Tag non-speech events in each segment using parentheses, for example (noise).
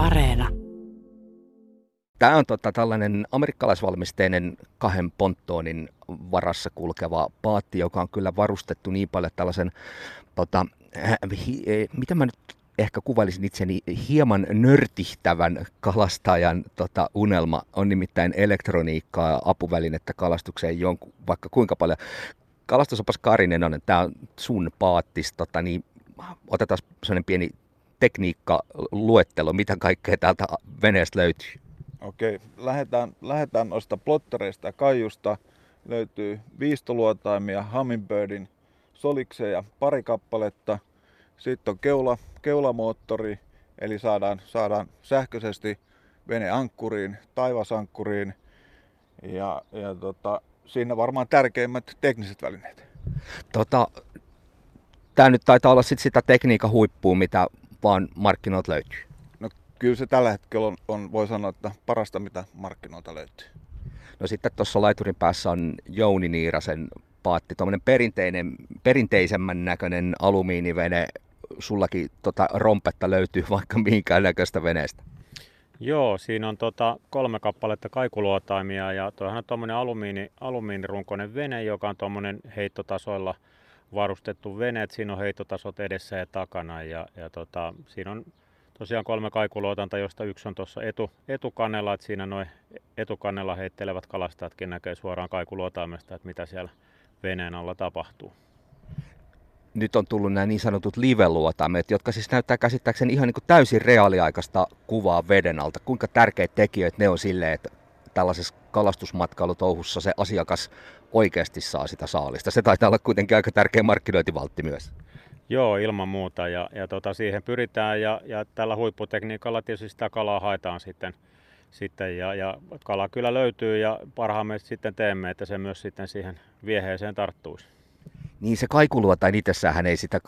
Areena. Tämä on tota, tällainen amerikkalaisvalmisteinen kahden ponttoonin varassa kulkeva paatti, joka on kyllä varustettu niin paljon tällaisen, tota, hi, eh, mitä mä nyt ehkä kuvailisin itseni, hieman nörtihtävän kalastajan tota, unelma on nimittäin elektroniikkaa ja apuvälinettä kalastukseen jonkun, vaikka kuinka paljon. Kalastusopas Karinen on, tämä on sun paattis, tota, niin otetaan sellainen pieni tekniikkaluettelo, mitä kaikkea täältä veneestä löytyy. Okei, lähdetään, lähdetään noista plottereista ja kaijusta. Löytyy viistoluotaimia, Hummingbirdin solikseja, pari kappaletta. Sitten on keula, keulamoottori, eli saadaan, saadaan sähköisesti vene ankkuriin, taivasankkuriin. Ja, ja tota, siinä varmaan tärkeimmät tekniset välineet. Tota, Tämä nyt taitaa olla sit sitä tekniikan huippua, mitä vaan markkinoilta löytyy. No kyllä se tällä hetkellä on, on voi sanoa, että parasta mitä markkinoilta löytyy. No sitten tuossa laiturin päässä on Jouni Niirasen paatti, tuommoinen perinteinen, perinteisemmän näköinen alumiinivene. Sullakin tota rompetta löytyy (laughs) vaikka mihinkään näköistä veneestä. Joo, siinä on tota kolme kappaletta kaikuluotaimia ja toihan on tuommoinen alumiini, alumiinirunkoinen vene, joka on tuommoinen heittotasoilla – varustettu vene, että siinä on heittotasot edessä ja takana ja, ja tota, siinä on tosiaan kolme kaikuluotanta, josta yksi on tuossa etu, etukannella, että siinä noin etukannella heittelevät kalastajatkin näkee suoraan kaikuluotaimesta, että mitä siellä veneen alla tapahtuu. Nyt on tullut nämä niin sanotut live-luotaimet, jotka siis näyttää käsittääkseni ihan niin kuin täysin reaaliaikaista kuvaa veden alta. Kuinka tärkeitä tekijöitä ne on sille, että tällaisessa kalastusmatkailutouhussa se asiakas oikeasti saa sitä saalista. Se taitaa olla kuitenkin aika tärkeä markkinointivaltti myös. Joo, ilman muuta. Ja, ja tota, siihen pyritään ja, ja tällä huipputekniikalla tietysti sitä kalaa haetaan sitten. sitten ja, ja kala kyllä löytyy ja parhaamme sitten teemme, että se myös sitten siihen vieheeseen tarttuisi. Niin se kaikuluotain itsessään ei sitä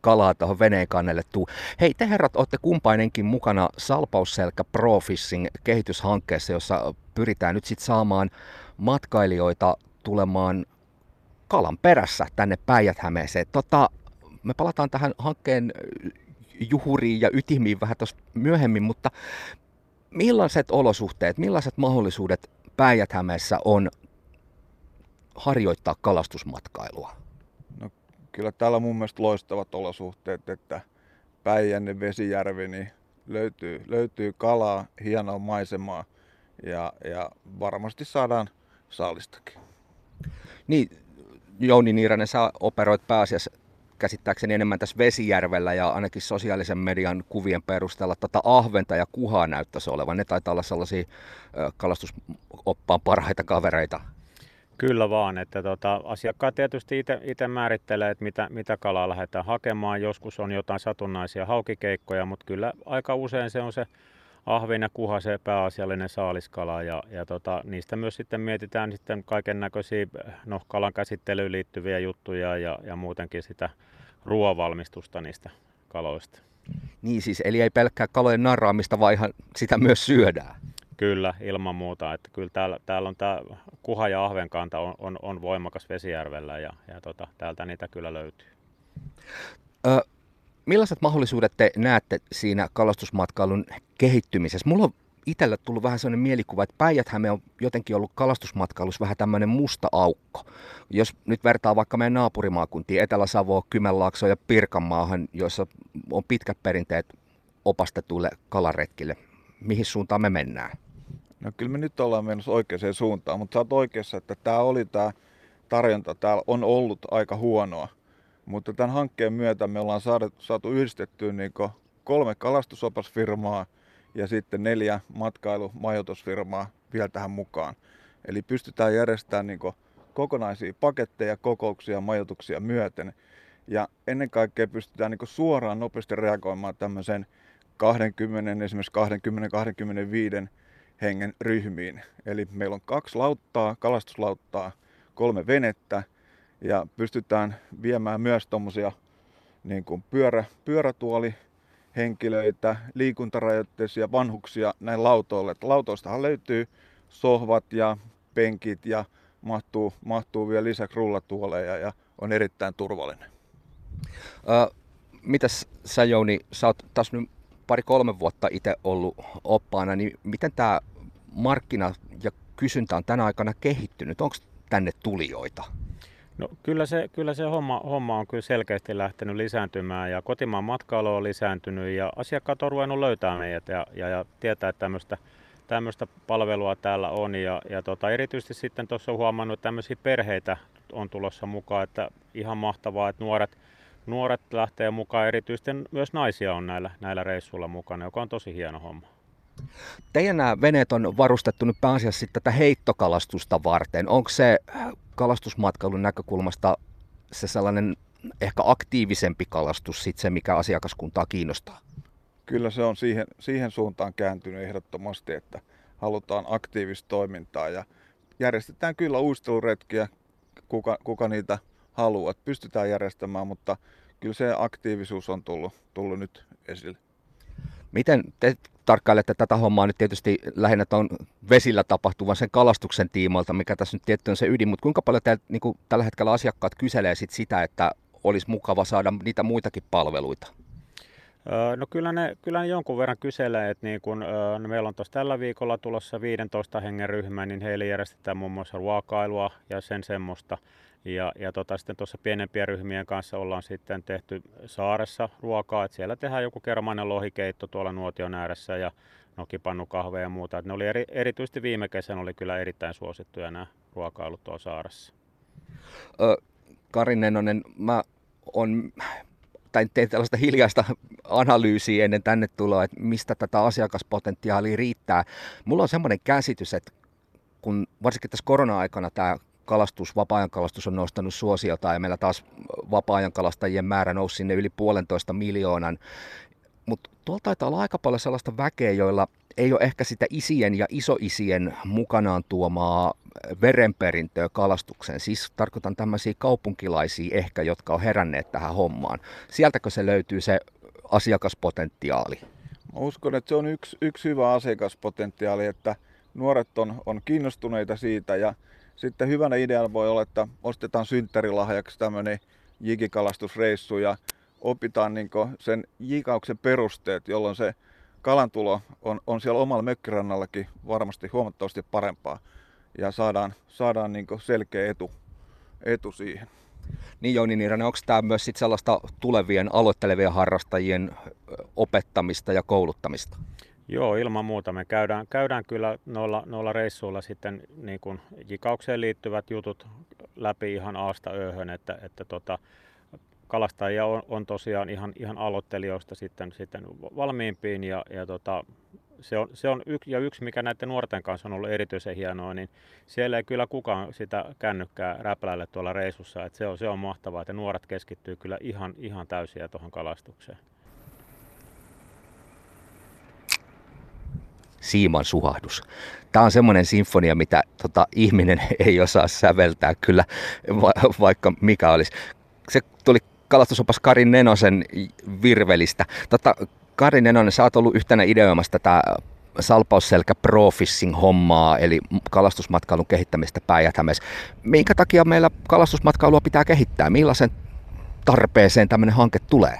kalaa tuohon veneen kannelle tuu. Hei, te herrat olette kumpainenkin mukana Salpausselkä Profishing kehityshankkeessa, jossa pyritään nyt sitten saamaan matkailijoita tulemaan kalan perässä tänne päijät Tota, me palataan tähän hankkeen juhuriin ja ytimiin vähän tuossa myöhemmin, mutta millaiset olosuhteet, millaiset mahdollisuudet päijät on harjoittaa kalastusmatkailua? No, kyllä täällä mun mielestä loistavat olosuhteet, että Päijänne Vesijärvi niin löytyy, löytyy kalaa, hienoa maisemaa ja, ja varmasti saadaan saalistakin. Niin, Jouni Niiranen, sä operoit pääasiassa käsittääkseni enemmän tässä Vesijärvellä ja ainakin sosiaalisen median kuvien perusteella tätä ahventa ja kuhaa näyttäisi olevan. Ne taitaa olla sellaisia kalastusoppaan parhaita kavereita. Kyllä vaan, että tota, asiakkaat tietysti itse määrittelee, että mitä, mitä kalaa lähdetään hakemaan. Joskus on jotain satunnaisia haukikeikkoja, mutta kyllä aika usein se on se ahven ja kuha se pääasiallinen saaliskala ja, ja tota, niistä myös sitten mietitään sitten kaiken näköisiä no, kalan käsittelyyn liittyviä juttuja ja, ja muutenkin sitä ruoavalmistusta niistä kaloista. Niin siis, eli ei pelkkää kalojen narraamista, vaan ihan sitä myös syödään. Kyllä, ilman muuta. Että kyllä täällä, täällä on tämä kuha- ja ahvenkanta on, on, on voimakas Vesijärvellä ja, ja tota, täältä niitä kyllä löytyy. Ö, millaiset mahdollisuudet te näette siinä kalastusmatkailun kehittymisessä? Mulla on itselle tullut vähän sellainen mielikuva, että päijät on jotenkin ollut kalastusmatkailussa vähän tämmöinen musta aukko. Jos nyt vertaa vaikka meidän naapurimaakuntiin, Etelä-Savoa, Kymenlaakso ja Pirkanmaahan, joissa on pitkät perinteet opastetuille kalaretkille, mihin suuntaan me mennään? No kyllä me nyt ollaan menossa oikeaan suuntaan, mutta sä oot oikeassa, että tämä oli tämä tarjonta täällä on ollut aika huonoa. Mutta tämän hankkeen myötä me ollaan saatu, yhdistettyä niin kolme kalastusopasfirmaa ja sitten neljä matkailumajoitusfirmaa vielä tähän mukaan. Eli pystytään järjestämään niin kokonaisia paketteja, kokouksia, majoituksia myöten. Ja ennen kaikkea pystytään niin suoraan nopeasti reagoimaan tämmöiseen 20, esimerkiksi 20-25 hengen ryhmiin. Eli meillä on kaksi lauttaa, kalastuslauttaa, kolme venettä ja pystytään viemään myös tuommoisia niin kuin pyörä, pyörätuoli henkilöitä, liikuntarajoitteisia vanhuksia näin lautoille. Lautoistahan löytyy sohvat ja penkit ja mahtuu, mahtuu vielä lisäksi rullatuoleja ja on erittäin turvallinen. Ö, mitäs sä Jouni, sä oot taas nyt pari-kolme vuotta itse ollut oppaana, niin miten tämä markkina ja kysyntä on tänä aikana kehittynyt? Onko tänne tulijoita? No, kyllä se, kyllä se homma, homma on kyllä selkeästi lähtenyt lisääntymään ja kotimaan matkailu on lisääntynyt ja asiakkaat on ruvennut löytää meidät ja, ja, ja tietää, että tämmöistä, tämmöistä palvelua täällä on ja, ja tota, erityisesti sitten tuossa on huomannut, että tämmöisiä perheitä on tulossa mukaan, että ihan mahtavaa, että nuoret, nuoret lähtee mukaan, erityisesti myös naisia on näillä, näillä reissuilla mukana, joka on tosi hieno homma. Teidän nämä veneet on varustettu nyt pääasiassa tätä heittokalastusta varten. Onko se kalastusmatkailun näkökulmasta se sellainen ehkä aktiivisempi kalastus sit se, mikä asiakaskuntaa kiinnostaa? Kyllä se on siihen, siihen suuntaan kääntynyt ehdottomasti, että halutaan aktiivista toimintaa ja järjestetään kyllä uisteluretkiä, kuka, kuka niitä haluaa. Pystytään järjestämään, mutta kyllä se aktiivisuus on tullut, tullut nyt esille. Miten te tarkkailette tätä hommaa nyt tietysti lähinnä on vesillä tapahtuvan sen kalastuksen tiimoilta, mikä tässä nyt tietty on se ydin, mutta kuinka paljon teillä, niin kuin tällä hetkellä asiakkaat kyselee sit sitä, että olisi mukava saada niitä muitakin palveluita? No kyllä ne, kyllä ne jonkun verran kyselee, että niin kun, no meillä on tuossa tällä viikolla tulossa 15 hengen ryhmä, niin heille järjestetään muun muassa ruokailua ja sen semmoista. Ja, ja tota, sitten tuossa pienempien ryhmien kanssa ollaan sitten tehty saaressa ruokaa, että siellä tehdään joku kermainen lohikeitto tuolla nuotion ääressä ja nokipannukahveja ja muuta. Et ne oli eri, erityisesti viime kesän oli kyllä erittäin suosittuja nämä ruokailut tuolla saaressa. Ö, Kari Nenonen, mä on tai tein tällaista hiljaista analyysiä ennen tänne tuloa, että mistä tätä asiakaspotentiaalia riittää. Mulla on semmoinen käsitys, että kun varsinkin tässä korona-aikana tämä kalastus, vapaa kalastus on nostanut suosiota ja meillä taas vapaa kalastajien määrä nousi sinne yli puolentoista miljoonan. Mutta tuolla taitaa olla aika paljon sellaista väkeä, joilla ei ole ehkä sitä isien ja isoisien mukanaan tuomaa verenperintöä kalastukseen. Siis tarkoitan tämmöisiä kaupunkilaisia ehkä, jotka on heränneet tähän hommaan. Sieltäkö se löytyy se asiakaspotentiaali? Mä uskon, että se on yksi, yksi hyvä asiakaspotentiaali, että nuoret on, on kiinnostuneita siitä ja sitten hyvänä ideana voi olla, että ostetaan synttärilahjaksi tämmöinen jikikalastusreissu ja opitaan niin sen jikauksen perusteet, jolloin se kalantulo on, on siellä omalla mökkirannallakin varmasti huomattavasti parempaa ja saadaan, saadaan niin selkeä etu, etu siihen. Niin Jouni Niiranen, onko tämä myös sit sellaista tulevien aloittelevien harrastajien opettamista ja kouluttamista? Joo, ilman muuta. Me käydään, käydään kyllä noilla, noilla reissuilla sitten niin kuin jikaukseen liittyvät jutut läpi ihan aasta ööhön, että, että tota, kalastajia on, on tosiaan ihan, ihan aloittelijoista sitten, sitten valmiimpiin ja, ja tota, se on, se on yksi, ja yksi, mikä näiden nuorten kanssa on ollut erityisen hienoa, niin siellä ei kyllä kukaan sitä kännykkää räpläille tuolla reissussa, että se on, se on mahtavaa, että nuoret keskittyy kyllä ihan, ihan täysiä tuohon kalastukseen. Siiman suhahdus. Tämä on semmoinen sinfonia, mitä tota, ihminen (laughs) ei osaa säveltää kyllä, va- vaikka mikä olisi. Se tuli kalastusopas Karin Nenosen virvelistä. Tota, Karin Nenonen, sä oot ollut yhtenä ideoimassa tätä salpausselkä profissing hommaa, eli kalastusmatkailun kehittämistä päijät Minkä takia meillä kalastusmatkailua pitää kehittää? Millaisen tarpeeseen tämmöinen hanke tulee?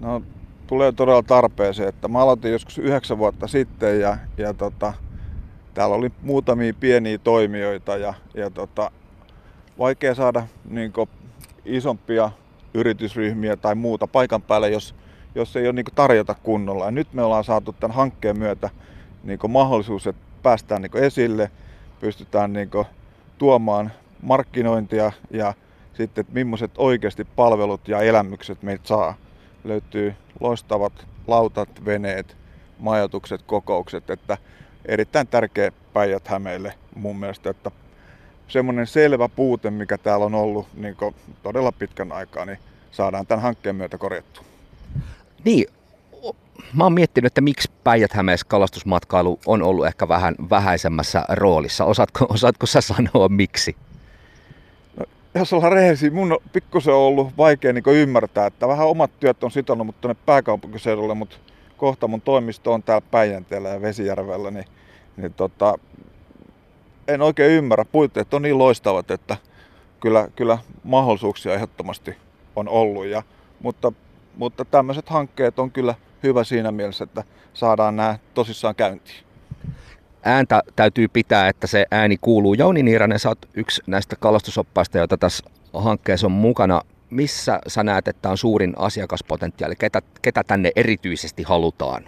No tulee todella tarpeeseen. Että mä aloitin joskus yhdeksän vuotta sitten ja, ja tota, täällä oli muutamia pieniä toimijoita ja, ja tota, vaikea saada niin kuin, isompia yritysryhmiä tai muuta paikan päälle, jos, jos ei ole niin tarjota kunnolla. Ja nyt me ollaan saatu tämän hankkeen myötä niin mahdollisuus, että päästään niin esille, pystytään niin tuomaan markkinointia ja sitten, että millaiset oikeasti palvelut ja elämykset meitä saa löytyy loistavat lautat, veneet, majoitukset, kokoukset, että erittäin tärkeä päijät Hämeelle mun mielestä, että semmoinen selvä puute, mikä täällä on ollut niin todella pitkän aikaa, niin saadaan tämän hankkeen myötä korjattua. Niin, mä oon miettinyt, että miksi päijät kalastusmatkailu on ollut ehkä vähän vähäisemmässä roolissa. Osaatko, osaatko sä sanoa miksi? Jos ollaan rehellisiä, mun on pikkusen ollut vaikea niin ymmärtää, että vähän omat työt on sitonut mut tuonne pääkaupunkiseudulle, mutta kohta mun toimisto on täällä Päijänteellä ja Vesijärvellä, niin, niin tota, en oikein ymmärrä. Puitteet on niin loistavat, että kyllä, kyllä mahdollisuuksia ehdottomasti on ollut. Ja, mutta, mutta tämmöiset hankkeet on kyllä hyvä siinä mielessä, että saadaan nämä tosissaan käyntiin. Ääntä täytyy pitää, että se ääni kuuluu. Jouni Niiranen, sä oot yksi näistä kalastusoppaista, joita tässä hankkeessa on mukana. Missä sä näet, että on suurin asiakaspotentiaali? Ketä, ketä tänne erityisesti halutaan?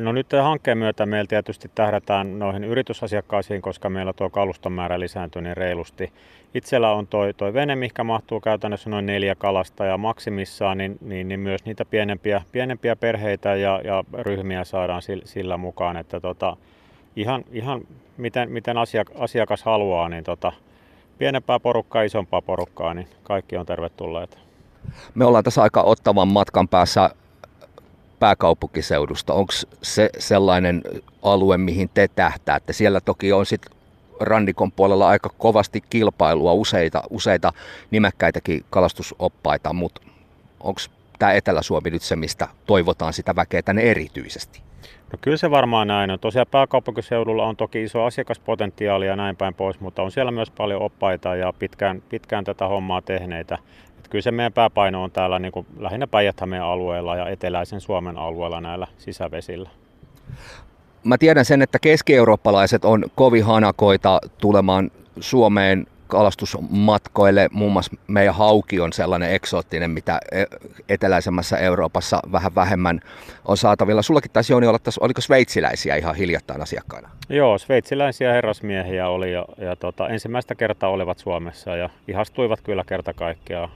No nyt hankkeen myötä meillä tietysti tähdätään noihin yritysasiakkaisiin, koska meillä tuo kaluston määrä lisääntyy niin reilusti. Itsellä on toi, toi vene, mikä mahtuu käytännössä noin neljä kalasta ja maksimissaan, niin, niin, niin myös niitä pienempiä, pienempiä perheitä ja, ja ryhmiä saadaan sillä, mukaan, että tota, ihan, ihan miten, miten asiakas haluaa, niin tota, pienempää porukkaa, isompaa porukkaa, niin kaikki on tervetulleita. Me ollaan tässä aika ottavan matkan päässä pääkaupunkiseudusta. Onko se sellainen alue, mihin te tähtäätte? Siellä toki on sitten rannikon puolella aika kovasti kilpailua, useita, useita nimekkäitäkin kalastusoppaita, mutta onko tämä Etelä-Suomi nyt se, mistä toivotaan sitä väkeä tänne erityisesti? No kyllä se varmaan näin on. Tosiaan pääkaupunkiseudulla on toki iso asiakaspotentiaali ja näin päin pois, mutta on siellä myös paljon oppaita ja pitkään, pitkään tätä hommaa tehneitä. Et kyllä se meidän pääpaino on täällä niin kuin lähinnä päijät alueella ja eteläisen Suomen alueella näillä sisävesillä. Mä tiedän sen, että keski-eurooppalaiset on kovin hanakoita tulemaan Suomeen kalastusmatkoille. Muun muassa meidän hauki on sellainen eksoottinen, mitä e- eteläisemmässä Euroopassa vähän vähemmän on saatavilla. Sullakin taisi Jouni olla tässä, oliko sveitsiläisiä ihan hiljattain asiakkaina? Joo, sveitsiläisiä herrasmiehiä oli ja, ja tota, ensimmäistä kertaa olivat Suomessa ja ihastuivat kyllä kerta kaikkiaan.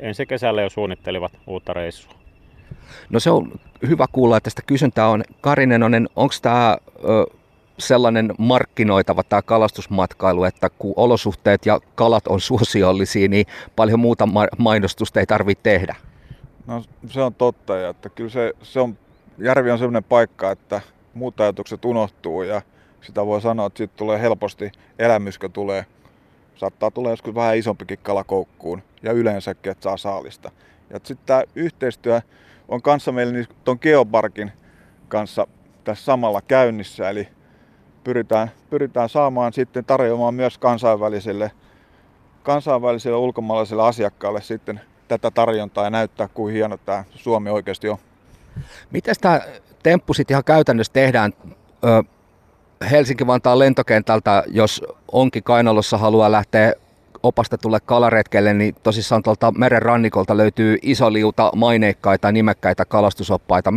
Ensi kesällä jo suunnittelivat uutta reissua. No se on hyvä kuulla, että tästä kysyntää on. Karinen, onko tämä sellainen markkinoitava tämä kalastusmatkailu, että kun olosuhteet ja kalat on suosiollisia, niin paljon muuta mainostusta ei tarvitse tehdä. No se on totta ja että kyllä se, se on, järvi on sellainen paikka, että muut ajatukset unohtuu ja sitä voi sanoa, että siitä tulee helposti elämyskö tulee. Saattaa tulla joskus vähän isompikin kala koukkuun ja yleensäkin, että saa saalista. Ja sitten tämä yhteistyö on kanssa meillä niin tuon Geoparkin kanssa tässä samalla käynnissä, eli pyritään, pyritään saamaan sitten tarjoamaan myös kansainvälisille, kansainvälisille ulkomaalaisille asiakkaille sitten tätä tarjontaa ja näyttää, kuin hieno tämä Suomi oikeasti on. Miten tämä temppu sitten ihan käytännössä tehdään? Helsinki-Vantaan lentokentältä, jos onkin Kainalossa haluaa lähteä opastetulle kalaretkelle, niin tosissaan tuolta meren rannikolta löytyy iso liuta maineikkaita, nimekkäitä kalastusoppaita.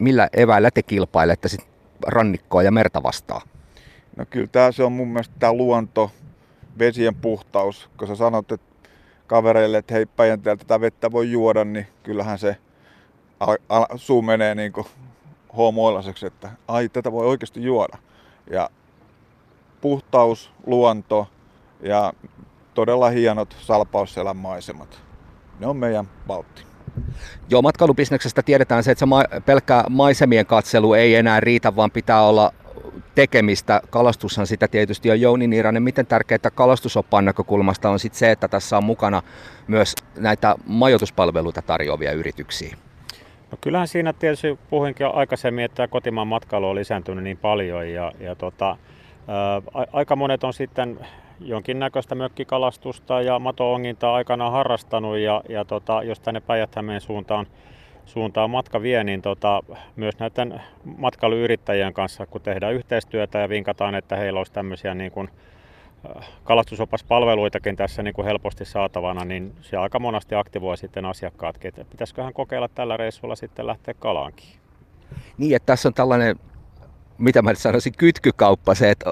Millä eväillä te kilpailette sit rannikkoa ja merta vastaan? No kyllä tämä se on mun mielestä tämä luonto, vesien puhtaus. Kun sä sanot että kavereille, että hei Päijänteellä tätä vettä voi juoda, niin kyllähän se al- al- suu menee niin kuin että ai tätä voi oikeasti juoda. Ja puhtaus, luonto ja todella hienot salpausselän maisemat. Ne on meidän valtti. Joo, matkailubisneksestä tiedetään se, että se ma- pelkkä maisemien katselu ei enää riitä, vaan pitää olla tekemistä. Kalastushan sitä tietysti on Jouni Niiranen. Miten tärkeää kalastusoppaan näkökulmasta on sit se, että tässä on mukana myös näitä majoituspalveluita tarjoavia yrityksiä? No kyllähän siinä tietysti puhuinkin aikaisemmin, että kotimaan matkailu on lisääntynyt niin paljon ja, ja tota, ää, aika monet on sitten jonkinnäköistä mökkikalastusta ja mato-ongintaa aikanaan harrastanut ja, ja tota, jos tänne päijät suuntaan suuntaan matka vie, niin tota, myös näiden matkailuyrittäjien kanssa, kun tehdään yhteistyötä ja vinkataan, että heillä olisi tämmöisiä niin kuin, äh, kalastusopaspalveluitakin tässä niin kuin helposti saatavana, niin se aika monasti aktivoi sitten asiakkaatkin, että pitäisiköhän kokeilla tällä reissulla sitten lähteä kalaankin. Niin, että tässä on tällainen mitä mä sanoisin, kytkykauppa, se, että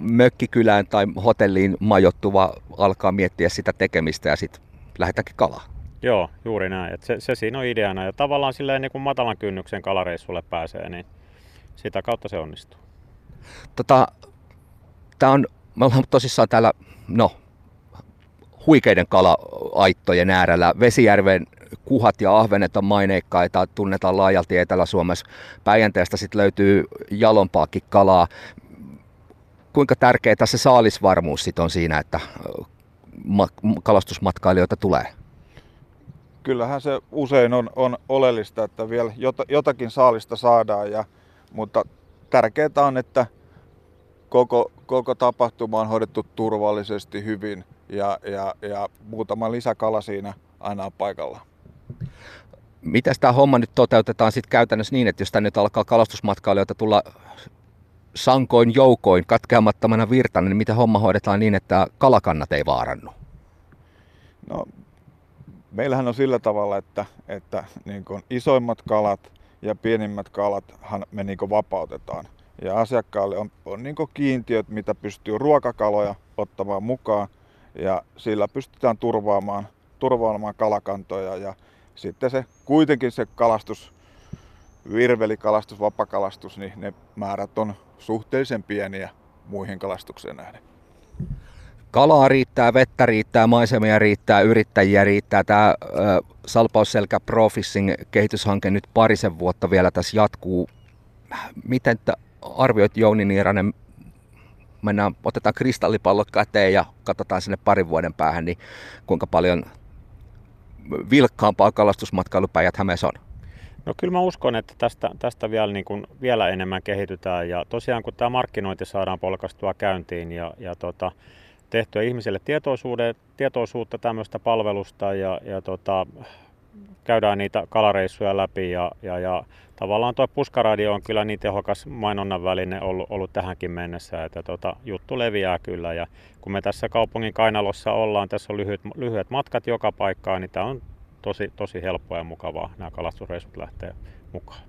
mökkikylään tai hotelliin majottuva alkaa miettiä sitä tekemistä ja sitten lähdetäänkin kalaa. Joo, juuri näin. Et se, se siinä on ideana. Ja tavallaan silleen niin kuin matalan kynnyksen kalareissulle pääsee, niin sitä kautta se onnistuu. Tota, tää on, me ollaan tosissaan täällä, no, huikeiden kala-aittojen äärellä. Vesijärven kuhat ja ahvenet on maineikkaita, tunnetaan laajalti Etelä-Suomessa. Päijänteestä sitten löytyy jalompaakin kalaa. Kuinka tärkeää se saalisvarmuus sit on siinä, että kalastusmatkailijoita tulee? Kyllähän se usein on, on oleellista, että vielä jotakin saalista saadaan, ja, mutta tärkeää on, että koko, koko tapahtuma on hoidettu turvallisesti hyvin ja, ja, ja muutama lisäkala siinä aina on paikalla. Miten tämä homma nyt toteutetaan sitten käytännössä niin, että jos tänne nyt alkaa kalastusmatkailijoita tulla sankoin joukoin katkeamattomana virtana, niin miten homma hoidetaan niin, että kalakannat ei vaarannu? No, meillähän on sillä tavalla, että, että niin kuin isoimmat kalat ja pienimmät kalathan me niin kuin vapautetaan. Ja asiakkaalle on, on niin kuin kiintiöt, mitä pystyy ruokakaloja ottamaan mukaan ja sillä pystytään turvaamaan, turvaamaan kalakantoja ja sitten se kuitenkin se kalastus, virvelikalastus, vapakalastus, niin ne määrät on suhteellisen pieniä muihin kalastukseen nähden. Kalaa riittää, vettä riittää, maisemia riittää, yrittäjiä riittää. Tämä Salpausselkä Profissing kehityshanke nyt parisen vuotta vielä tässä jatkuu. Miten arvioit Jouni Niiranen, mennään, otetaan kristallipallot käteen ja katsotaan sinne parin vuoden päähän, niin kuinka paljon vilkkaampaa kalastusmatkailupäijät Hämeessä on? No kyllä mä uskon, että tästä, tästä vielä, niin kuin, vielä enemmän kehitytään ja tosiaan kun tämä markkinointi saadaan polkastua käyntiin ja, ja tota, tehtyä ihmisille tietoisuutta tämmöistä palvelusta ja, ja tota, käydään niitä kalareissuja läpi ja, ja, ja tavallaan tuo puskaradio on kyllä niin tehokas mainonnan väline ollut, ollut tähänkin mennessä, että tota, juttu leviää kyllä ja kun me tässä kaupungin kainalossa ollaan, tässä on lyhyet, lyhyet matkat joka paikkaan, niin tämä on tosi, tosi helppoa ja mukavaa nämä kalastusreissut lähtee mukaan.